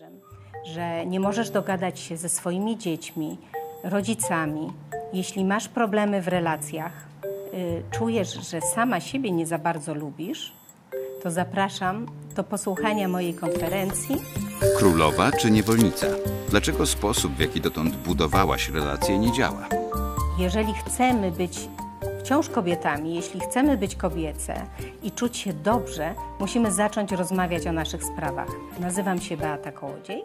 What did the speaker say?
mężem, że nie możesz dogadać się ze swoimi dziećmi, rodzicami, jeśli masz problemy w relacjach, y, czujesz, że sama siebie nie za bardzo lubisz, to zapraszam do posłuchania mojej konferencji Królowa czy niewolnica? Dlaczego sposób, w jaki dotąd budowałaś relacje, nie działa? Jeżeli chcemy być wciąż kobietami, jeśli chcemy być kobiece i czuć się dobrze, musimy zacząć rozmawiać o naszych sprawach. Nazywam się Beata Kołodziej.